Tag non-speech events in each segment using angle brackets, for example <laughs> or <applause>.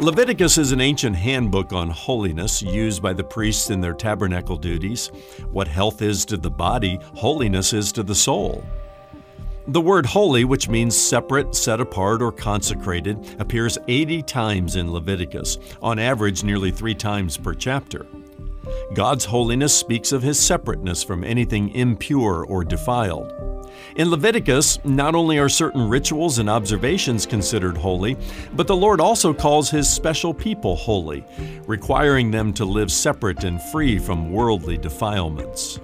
Leviticus is an ancient handbook on holiness used by the priests in their tabernacle duties. What health is to the body, holiness is to the soul. The word holy, which means separate, set apart, or consecrated, appears 80 times in Leviticus, on average nearly three times per chapter. God's holiness speaks of his separateness from anything impure or defiled. In Leviticus, not only are certain rituals and observations considered holy, but the Lord also calls his special people holy, requiring them to live separate and free from worldly defilements.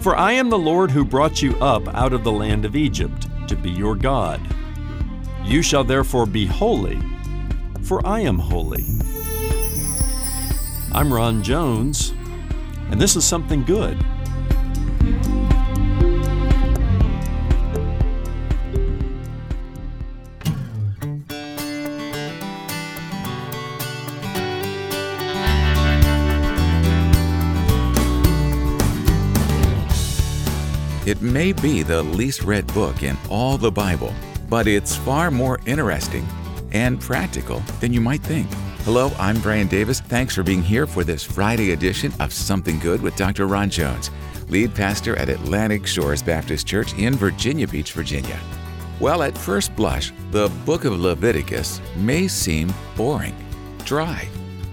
For I am the Lord who brought you up out of the land of Egypt to be your God. You shall therefore be holy, for I am holy. I'm Ron Jones, and this is something good. It may be the least read book in all the Bible, but it's far more interesting and practical than you might think. Hello, I'm Brian Davis. Thanks for being here for this Friday edition of Something Good with Dr. Ron Jones, lead pastor at Atlantic Shores Baptist Church in Virginia Beach, Virginia. Well, at first blush, the book of Leviticus may seem boring, dry,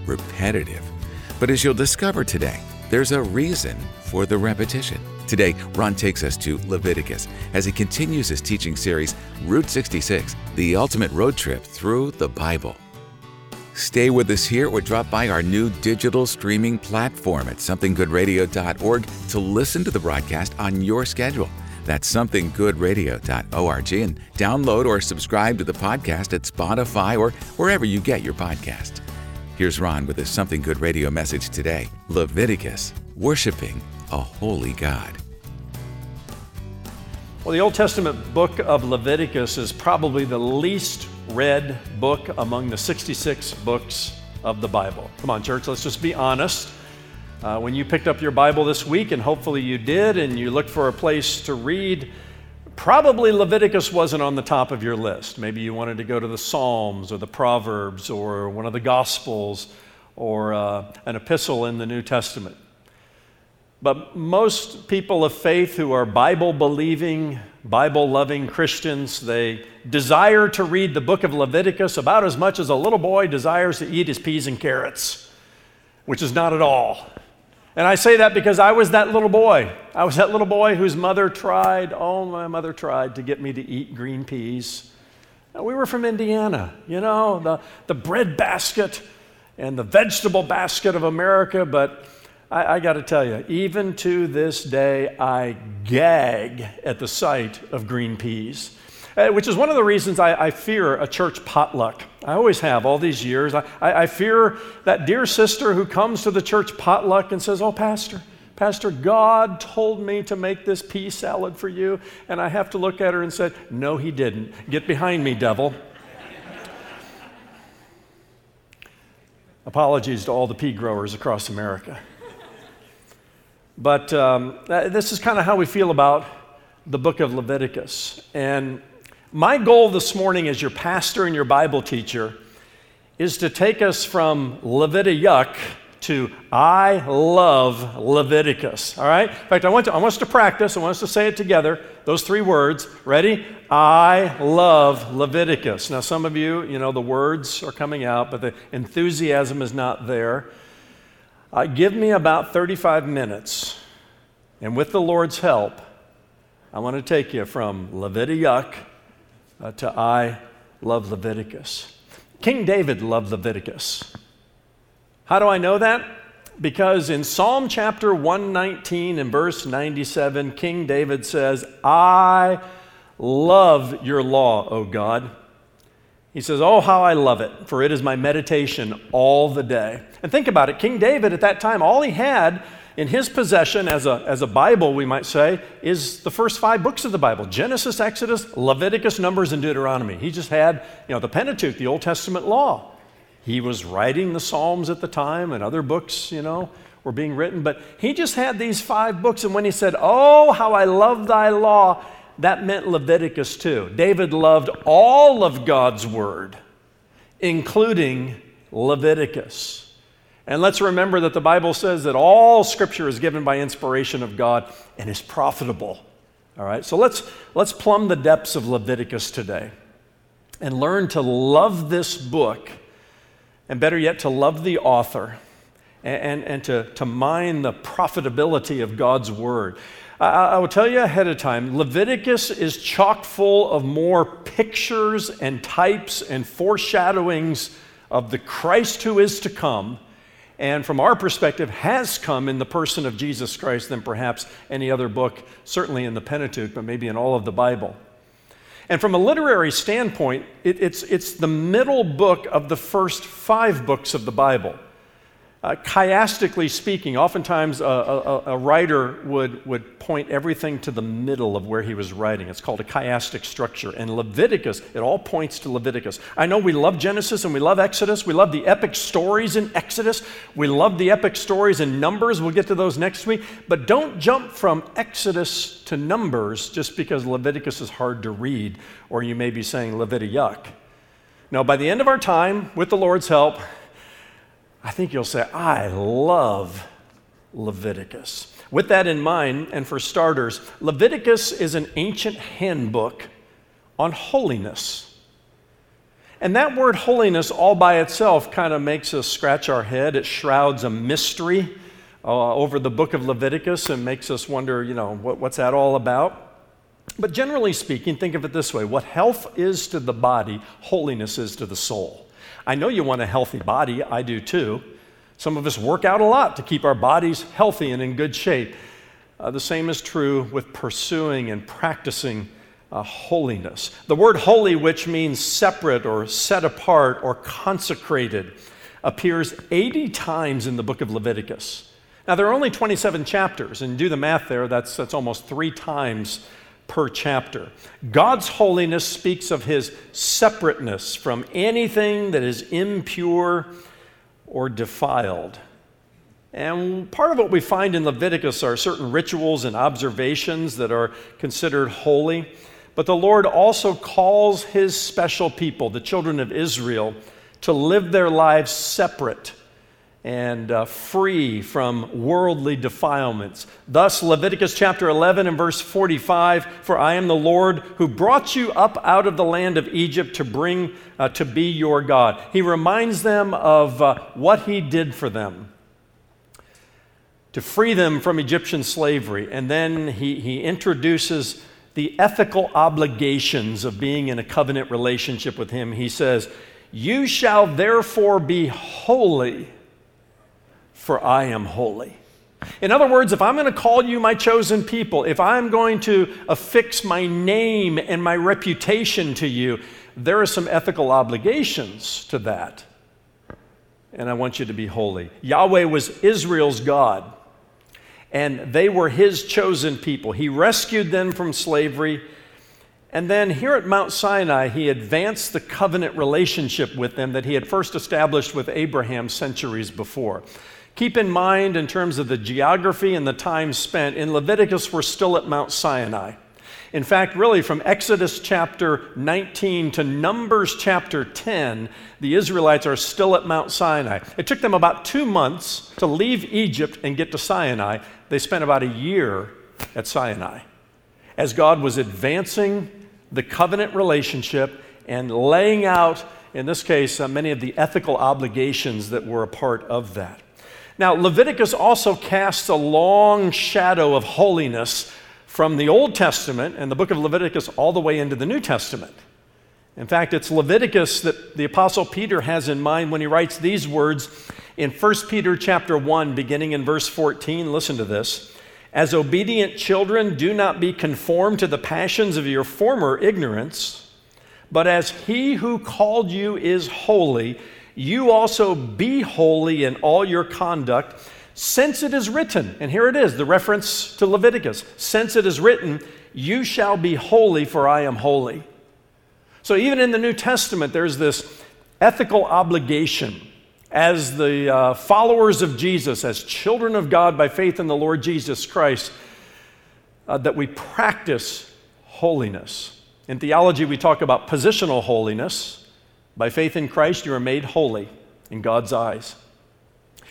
repetitive. But as you'll discover today, there's a reason for the repetition. Today, Ron takes us to Leviticus as he continues his teaching series, Route 66 The Ultimate Road Trip Through the Bible. Stay with us here or drop by our new digital streaming platform at somethinggoodradio.org to listen to the broadcast on your schedule. That's somethinggoodradio.org and download or subscribe to the podcast at Spotify or wherever you get your podcast. Here's Ron with a Something Good Radio message today Leviticus, worshiping a holy God. Well, the Old Testament book of Leviticus is probably the least read book among the 66 books of the Bible. Come on, church, let's just be honest. Uh, when you picked up your Bible this week, and hopefully you did, and you looked for a place to read, probably Leviticus wasn't on the top of your list. Maybe you wanted to go to the Psalms or the Proverbs or one of the Gospels or uh, an epistle in the New Testament. But most people of faith who are Bible believing, Bible loving Christians, they desire to read the book of Leviticus about as much as a little boy desires to eat his peas and carrots, which is not at all. And I say that because I was that little boy. I was that little boy whose mother tried, oh, my mother tried to get me to eat green peas. We were from Indiana, you know, the, the bread basket and the vegetable basket of America, but I, I got to tell you, even to this day, I gag at the sight of green peas. Uh, which is one of the reasons I, I, fear a church potluck. I always have all these years. I, I, I fear that dear sister who comes to the church potluck and says, Oh, Pastor, Pastor, God told me to make this pea salad for you. And I have to look at her and say, No, he didn't. Get behind me, devil. Apologies to all the pea growers across America. But um, this is kind of how we feel about the book of Leviticus. And my goal this morning as your pastor and your Bible teacher is to take us from Leviticus to I love Leviticus. All right? In fact, I want, to, I want us to practice. I want us to say it together. Those three words. Ready? I love Leviticus. Now, some of you, you know, the words are coming out, but the enthusiasm is not there. Uh, give me about 35 minutes, and with the Lord's help, I want to take you from Leviticus uh, to I love Leviticus. King David loved Leviticus. How do I know that? Because in Psalm chapter 119 and verse 97, King David says, I love your law, O God. He says, Oh, how I love it, for it is my meditation all the day. And think about it King David at that time, all he had in his possession as a, as a Bible, we might say, is the first five books of the Bible Genesis, Exodus, Leviticus, Numbers, and Deuteronomy. He just had, you know, the Pentateuch, the Old Testament law. He was writing the Psalms at the time, and other books, you know, were being written, but he just had these five books. And when he said, Oh, how I love thy law, that meant Leviticus too. David loved all of God's word. including Leviticus. And let's remember that the Bible says that all scripture is given by inspiration of God and is profitable. All right, so let's, let's plumb the depths of Leviticus today and learn to love this book, and better yet, to love the author and, and, and to, to mine the profitability of God's word. I, will tell you ahead of time Leviticus is chock full of more pictures and types and foreshadowings of the Christ who is to come, and from our perspective, has come in the person of Jesus Christ than perhaps any other book, certainly in the Pentateuch, but maybe in all of the Bible. And from a literary standpoint, it, it's, it's the middle book of the first five books of the Bible. Uh, chiastically speaking, oftentimes a, a, a, writer would, would point everything to the middle of where he was writing. It's called a chiastic structure. And Leviticus, it all points to Leviticus. I know we love Genesis and we love Exodus. We love the epic stories in Exodus. We love the epic stories in Numbers. We'll get to those next week. But don't jump from Exodus to Numbers just because Leviticus is hard to read, or you may be saying Leviticus. Now, by the end of our time, with the Lord's help, I think you'll say, I love Leviticus. With that in mind, and for starters, Leviticus is an ancient handbook on holiness. And that word holiness, all by itself, kind of makes us scratch our head. It shrouds a mystery uh, over the book of Leviticus and makes us wonder, you know, what, what's that all about? But generally speaking, think of it this way what health is to the body, holiness is to the soul. I know you want a healthy body, I do too. Some of us work out a lot to keep our bodies healthy and in good shape. Uh, the same is true with pursuing and practicing uh, holiness. The word holy, which means separate or set apart or consecrated, appears 80 times in the book of Leviticus. Now, there are only 27 chapters, and do the math there, that's, that's almost three times per chapter. God's holiness speaks of his separateness from anything that is impure or defiled. And part of what we find in Leviticus are certain rituals and observations that are considered holy. But the Lord also calls his special people, the children of Israel, to live their lives separate and uh, free from worldly defilements. Thus, Leviticus chapter 11 and verse 45 For I am the Lord who brought you up out of the land of Egypt to bring uh, to be your God. He reminds them of uh, what he did for them to free them from Egyptian slavery. And then he, he introduces the ethical obligations of being in a covenant relationship with him. He says, You shall therefore be holy for I am holy. In other words, if I'm going to call you my chosen people, if I'm going to affix my name and my reputation to you, there are some ethical obligations to that. And I want you to be holy. Yahweh was Israel's God, and they were his chosen people. He rescued them from slavery. And then here at Mount Sinai, he advanced the covenant relationship with them that he had first established with Abraham centuries before. Keep in mind, in terms of the geography and the time spent, in Leviticus, we're still at Mount Sinai. In fact, really, from Exodus chapter 19 to Numbers chapter 10, the Israelites are still at Mount Sinai. It took them about two months to leave Egypt and get to Sinai. They spent about a year at Sinai as God was advancing the covenant relationship and laying out, in this case, uh, many of the ethical obligations that were a part of that. Now, Leviticus also casts a long shadow of holiness from the Old Testament and the book of Leviticus all the way into the New Testament. In fact, it's Leviticus that the apostle Peter has in mind when he writes these words in 1 Peter chapter 1 beginning in verse 14. Listen to this. As obedient children, do not be conformed to the passions of your former ignorance, but as he who called you is holy, you also be holy in all your conduct, since it is written, and here it is, the reference to Leviticus, since it is written, you shall be holy, for I am holy. So even in the New Testament, there's this ethical obligation as the uh, followers of Jesus, as children of God by faith in the Lord Jesus Christ, uh, that we practice holiness. In theology, we talk about positional holiness By faith in Christ, you are made holy in God's eyes.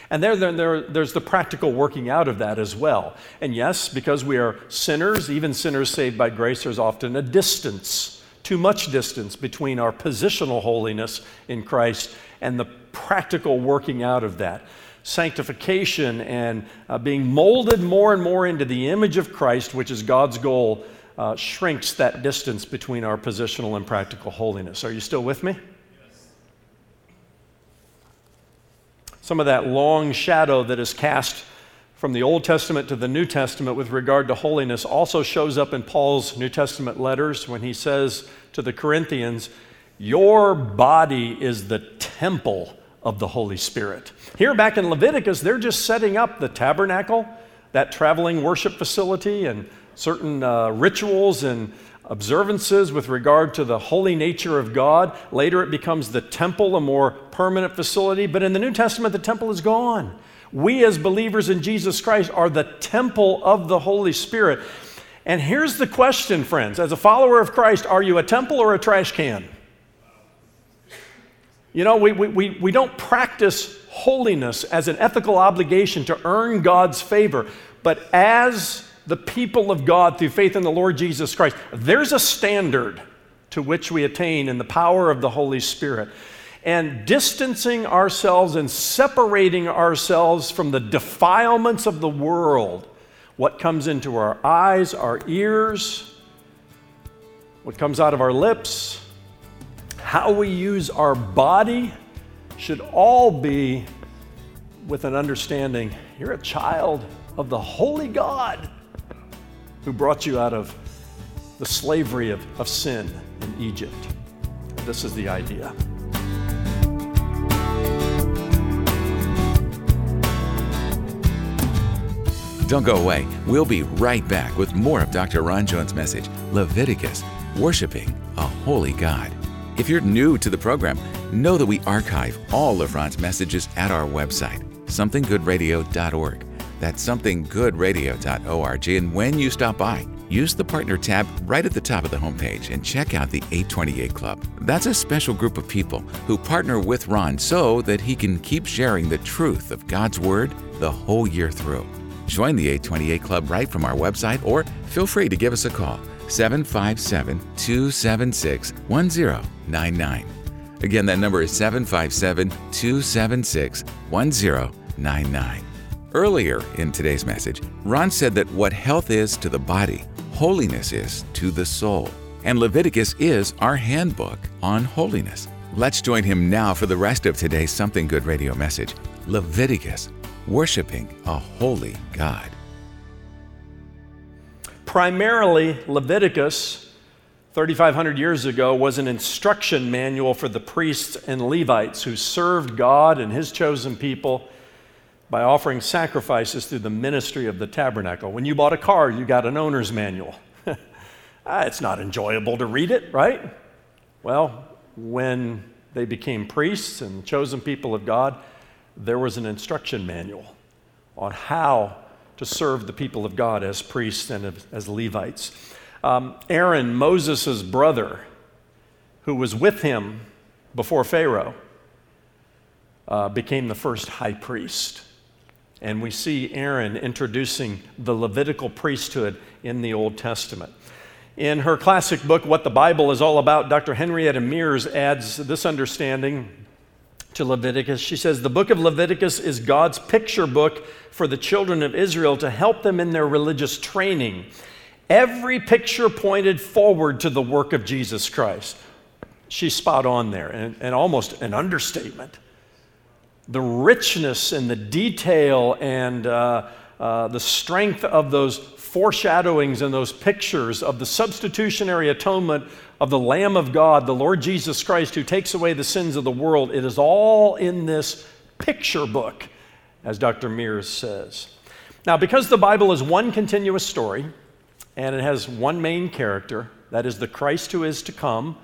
And there, there, there, there's the practical working out of that as well. And yes, because we are sinners, even sinners saved by grace, there's often a distance, too much distance between our positional holiness in Christ and the practical working out of that. Sanctification and uh, being molded more and more into the image of Christ, which is God's goal, uh, shrinks that distance between our positional and practical holiness. Are you still with me? Some of that long shadow that is cast from the Old Testament to the New Testament with regard to holiness also shows up in Paul's New Testament letters when he says to the Corinthians, Your body is the temple of the Holy Spirit. Here back in Leviticus, they're just setting up the tabernacle, that traveling worship facility, and certain uh, rituals and observances with regard to the holy nature of God. Later, it becomes the temple, a more permanent facility. But in the New Testament, the temple is gone. We, as believers in Jesus Christ, are the temple of the Holy Spirit. And here's the question, friends as a follower of Christ, are you a temple or a trash can? You know, we, we, we don't practice holiness as an ethical obligation to earn God's favor, but as the people of God through faith in the Lord Jesus Christ. There's a standard to which we attain in the power of the Holy Spirit. And distancing ourselves and separating ourselves from the defilements of the world, what comes into our eyes, our ears, what comes out of our lips, how we use our body, should all be with an understanding you're a child of the Holy God who brought you out of the slavery of, of sin in Egypt. This is the idea. Don't go away. We'll be right back with more of Dr. Ron Jones' message Leviticus, worshiping a holy God. If you're new to the program, know that we archive all of Ron's messages at our website, somethinggoodradio.org. That's somethinggoodradio.org. And when you stop by, use the partner tab right at the top of the homepage and check out the 828 Club. That's a special group of people who partner with Ron so that he can keep sharing the truth of God's Word the whole year through. Join the 828 Club right from our website or feel free to give us a call 757 276 1099. Again, that number is 757 276 1099. Earlier in today's message, Ron said that what health is to the body, holiness is to the soul. And Leviticus is our handbook on holiness. Let's join him now for the rest of today's Something Good radio message Leviticus, worshiping a holy God. Primarily, Leviticus, 3,500 years ago, was an instruction manual for the priests and Levites who served God and his chosen people by offering sacrifices through the ministry of the tabernacle. When you bought a car, you got an owner's manual. <laughs> ah, it's not enjoyable to read it, right? Well, when they became priests and chosen people of God, there was an instruction manual on how to serve the people of God as priests and as Levites. Um, Aaron, Moses' brother, who was with him before Pharaoh, uh, became the first high priest. And we see Aaron introducing the Levitical priesthood in the Old Testament. In her classic book, What the Bible is All About, Dr. Henrietta Mears adds this understanding to Leviticus. She says, The book of Leviticus is God's picture book for the children of Israel to help them in their religious training. Every picture pointed forward to the work of Jesus Christ. She's spot on there, and, and almost an understatement the richness and the detail and uh, uh, the strength of those foreshadowings and those pictures of the substitutionary atonement of the Lamb of God, the Lord Jesus Christ, who takes away the sins of the world. It is all in this picture book, as Dr. Mears says. Now, because the Bible is one continuous story and it has one main character, that is the Christ who is to come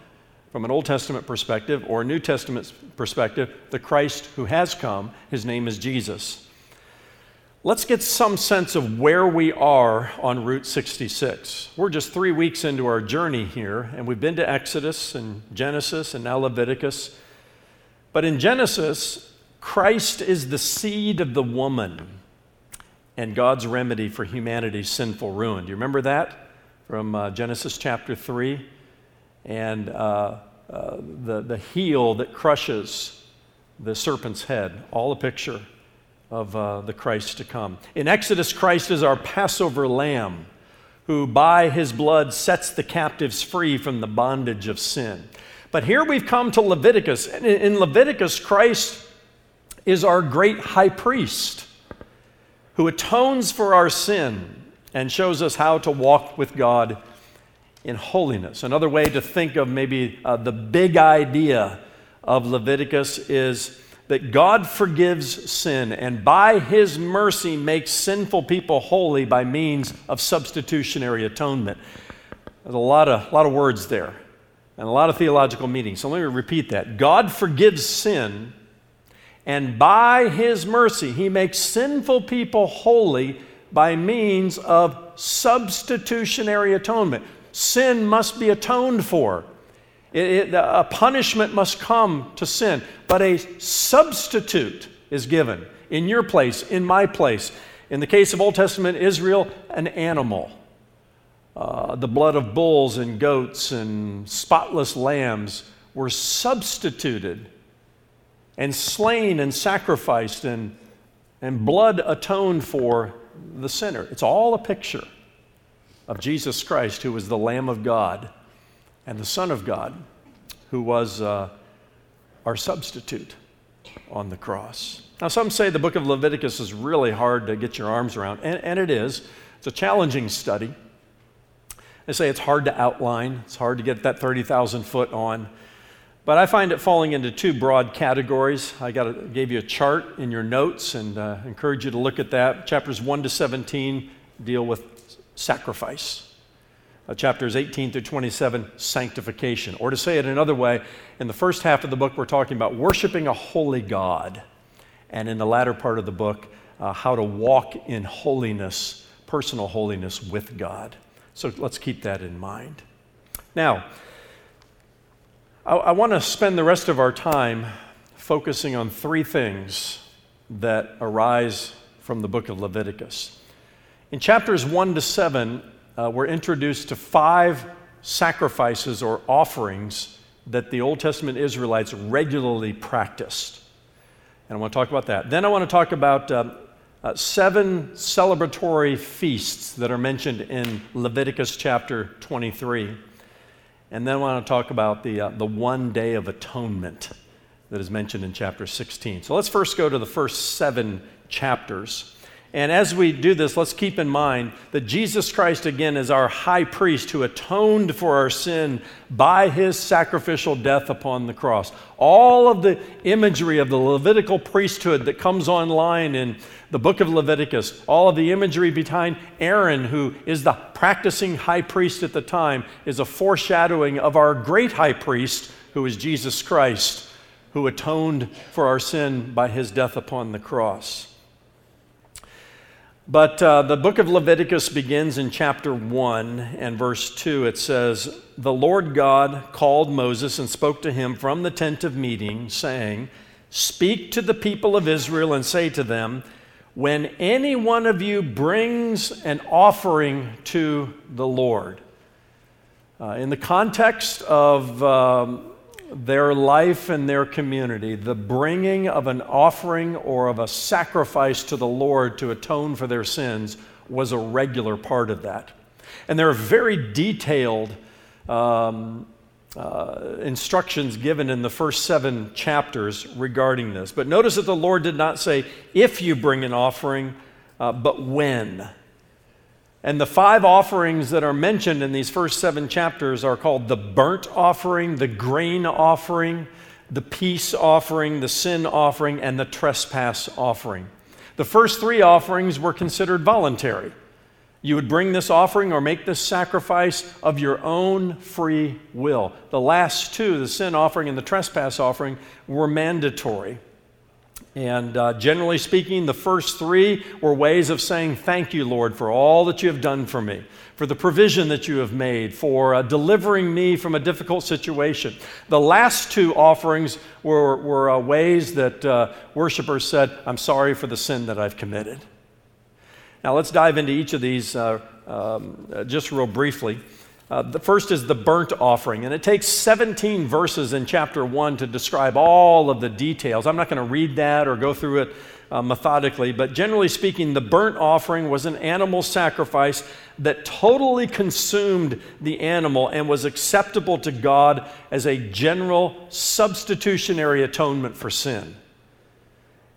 from an Old Testament perspective or a New Testament perspective, the Christ who has come, his name is Jesus. Let's get some sense of where we are on Route 66. We're just three weeks into our journey here, and we've been to Exodus and Genesis and now Leviticus. But in Genesis, Christ is the seed of the woman and God's remedy for humanity's sinful ruin. Do you remember that from uh, Genesis chapter 3? And uh, uh, the, the heel that crushes the serpent's head, all a picture of uh, the Christ to come. In Exodus, Christ is our Passover lamb who by his blood sets the captives free from the bondage of sin. But here we've come to Leviticus. In Leviticus, Christ is our great high priest who atones for our sin and shows us how to walk with God in holiness. Another way to think of maybe uh, the big idea of Leviticus is that God forgives sin and by his mercy makes sinful people holy by means of substitutionary atonement. There's a lot of, lot of words there and a lot of theological meaning. So let me repeat that. God forgives sin, and by his mercy, he makes sinful people holy by means of substitutionary atonement. Sin must be atoned for. It, it, a punishment must come to sin, but a substitute is given in your place, in my place. In the case of Old Testament Israel, an animal. Uh, the blood of bulls and goats and spotless lambs were substituted and slain and sacrificed, and, and blood atoned for the sinner. It's all a picture of Jesus Christ, who was the Lamb of God and the Son of God, who was uh, our substitute on the cross. Now, some say the book of Leviticus is really hard to get your arms around, and, and it is. It's a challenging study. They say it's hard to outline, it's hard to get that 30,000 foot on. But I find it falling into two broad categories. I got a, gave you a chart in your notes and uh, encourage you to look at that. Chapters 1 to 17 deal with sacrifice. Uh, chapters 18 through 27, sanctification. Or to say it another way, in the first half of the book, we're talking about worshiping a holy God. And in the latter part of the book, uh, how to walk in holiness, personal holiness with God. So let's keep that in mind. Now, I, I want to spend the rest of our time focusing on three things that arise from the book of Leviticus. In chapters 1 to 7, uh, we're introduced to five sacrifices or offerings that the Old Testament Israelites regularly practiced. And I want to talk about that. Then I want to talk about uh, uh, seven celebratory feasts that are mentioned in Leviticus chapter 23. And then I want to talk about the, uh, the one day of atonement that is mentioned in chapter 16. So let's first go to the first seven chapters. And as we do this, let's keep in mind that Jesus Christ, again, is our high priest who atoned for our sin by his sacrificial death upon the cross. All of the imagery of the Levitical priesthood that comes online in the book of Leviticus, all of the imagery behind Aaron, who is the practicing high priest at the time, is a foreshadowing of our great high priest, who is Jesus Christ, who atoned for our sin by his death upon the cross. But uh, the book of Leviticus begins in chapter 1 and verse 2. It says, The Lord God called Moses and spoke to him from the tent of meeting, saying, Speak to the people of Israel and say to them, When any one of you brings an offering to the Lord, uh, in the context of um, their life and their community, the bringing of an offering or of a sacrifice to the Lord to atone for their sins was a regular part of that. And there are very detailed um, uh, instructions given in the first seven chapters regarding this. But notice that the Lord did not say, if you bring an offering, uh, but when. And the five offerings that are mentioned in these first seven chapters are called the burnt offering, the grain offering, the peace offering, the sin offering, and the trespass offering. The first three offerings were considered voluntary. You would bring this offering or make this sacrifice of your own free will. The last two, the sin offering and the trespass offering, were mandatory. And uh, generally speaking, the first three were ways of saying, Thank you, Lord, for all that you have done for me, for the provision that you have made, for uh, delivering me from a difficult situation. The last two offerings were, were uh, ways that uh, worshipers said, I'm sorry for the sin that I've committed. Now, let's dive into each of these uh, um, uh, just real briefly. Uh, the first is the burnt offering, and it takes 17 verses in chapter 1 to describe all of the details. I'm not going to read that or go through it uh, methodically, but generally speaking, the burnt offering was an animal sacrifice that totally consumed the animal and was acceptable to God as a general substitutionary atonement for sin.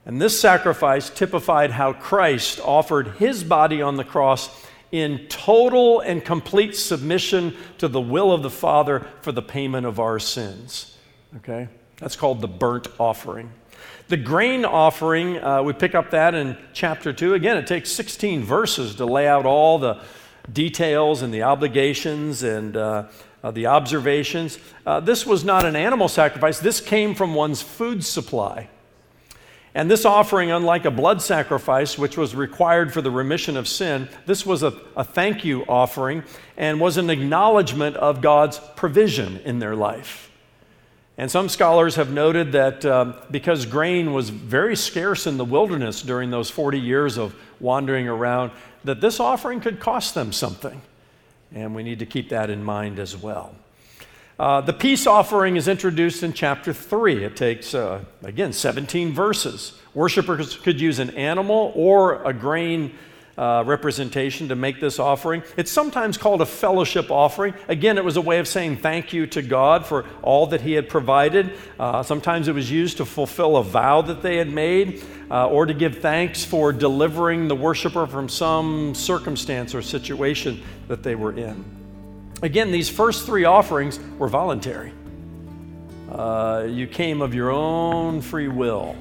And this sacrifice typified how Christ offered his body on the cross in total and complete submission to the will of the Father for the payment of our sins. Okay? That's called the burnt offering. The grain offering, uh, we pick up that in chapter 2. Again, it takes 16 verses to lay out all the details and the obligations and uh, uh, the observations. Uh, this was not an animal sacrifice, this came from one's food supply. And this offering, unlike a blood sacrifice, which was required for the remission of sin, this was a, a, thank you offering and was an acknowledgement of God's provision in their life. And some scholars have noted that um, because grain was very scarce in the wilderness during those 40 years of wandering around, that this offering could cost them something. And we need to keep that in mind as well. Uh, the peace offering is introduced in chapter 3. It takes, uh, again, 17 verses. Worshippers could use an animal or a grain uh, representation to make this offering. It's sometimes called a fellowship offering. Again, it was a way of saying thank you to God for all that He had provided. Uh, sometimes it was used to fulfill a vow that they had made uh, or to give thanks for delivering the worshiper from some circumstance or situation that they were in. Again, these first three offerings were voluntary. Uh, you came of your own free will.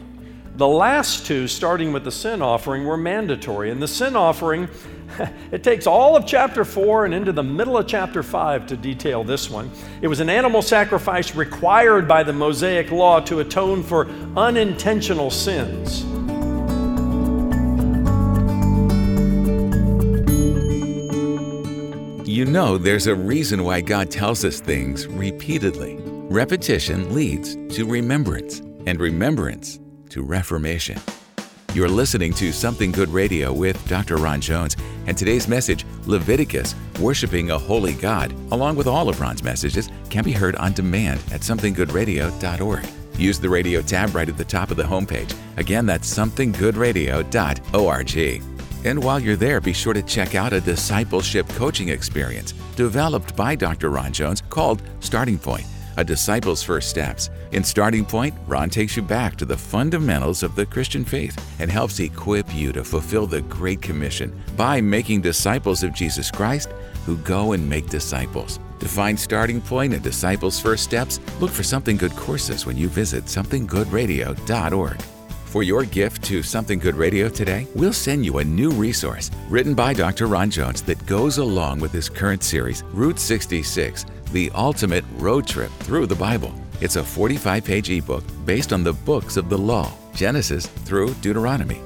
The last two, starting with the sin offering, were mandatory. And the sin offering, <laughs> it takes all of chapter 4 and into the middle of chapter 5 to detail this one. It was an animal sacrifice required by the Mosaic law to atone for unintentional sins. You know, there's a reason why God tells us things repeatedly. Repetition leads to remembrance, and remembrance to reformation. You're listening to Something Good Radio with Dr. Ron Jones, and today's message, Leviticus, Worshiping a Holy God, along with all of Ron's messages, can be heard on demand at somethinggoodradio.org. Use the radio tab right at the top of the homepage. Again, that's somethinggoodradio.org. And while you're there, be sure to check out a discipleship coaching experience developed by Dr. Ron Jones called Starting Point, a disciple's first steps. In Starting Point, Ron takes you back to the fundamentals of the Christian faith and helps equip you to fulfill the Great Commission by making disciples of Jesus Christ who go and make disciples. To find Starting Point and Disciples' First Steps, look for Something Good courses when you visit somethinggoodradio.org. For your gift to Something Good Radio today, we'll send you a new resource written by Dr. Ron Jones that goes along with this current series, Route 66 The Ultimate Road Trip Through the Bible. It's a 45 page ebook based on the books of the law, Genesis through Deuteronomy.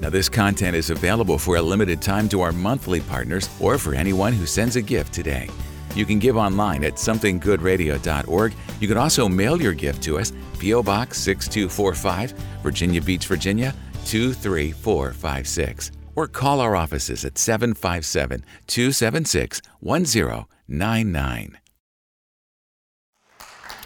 Now, this content is available for a limited time to our monthly partners or for anyone who sends a gift today. You can give online at somethinggoodradio.org. You can also mail your gift to us, P.O. Box 6245, Virginia Beach, Virginia 23456. Or call our offices at 757 276 1099.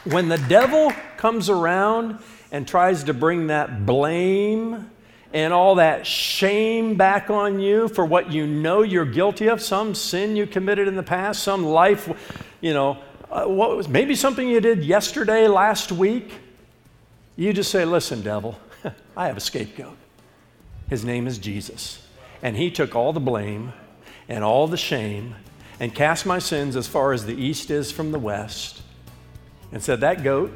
When the devil comes around and tries to bring that blame and all that shame back on you for what you know you're guilty of, some sin you committed in the past, some life, you know, uh, what was maybe something you did yesterday, last week. You just say, "Listen, devil, <laughs> I have a scapegoat. His name is Jesus, and he took all the blame and all the shame and cast my sins as far as the east is from the west, and said that goat."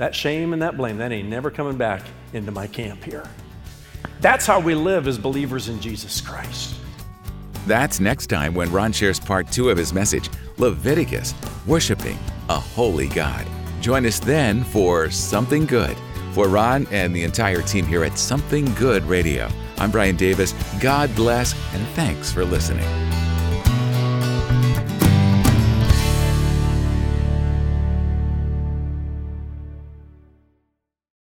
That shame and that blame, that ain't never coming back into my camp here. That's how we live as believers in Jesus Christ. That's next time when Ron shares part two of his message Leviticus, worshiping a holy God. Join us then for Something Good For Ron and the entire team here at Something Good Radio, I'm Brian Davis. God bless and thanks for listening.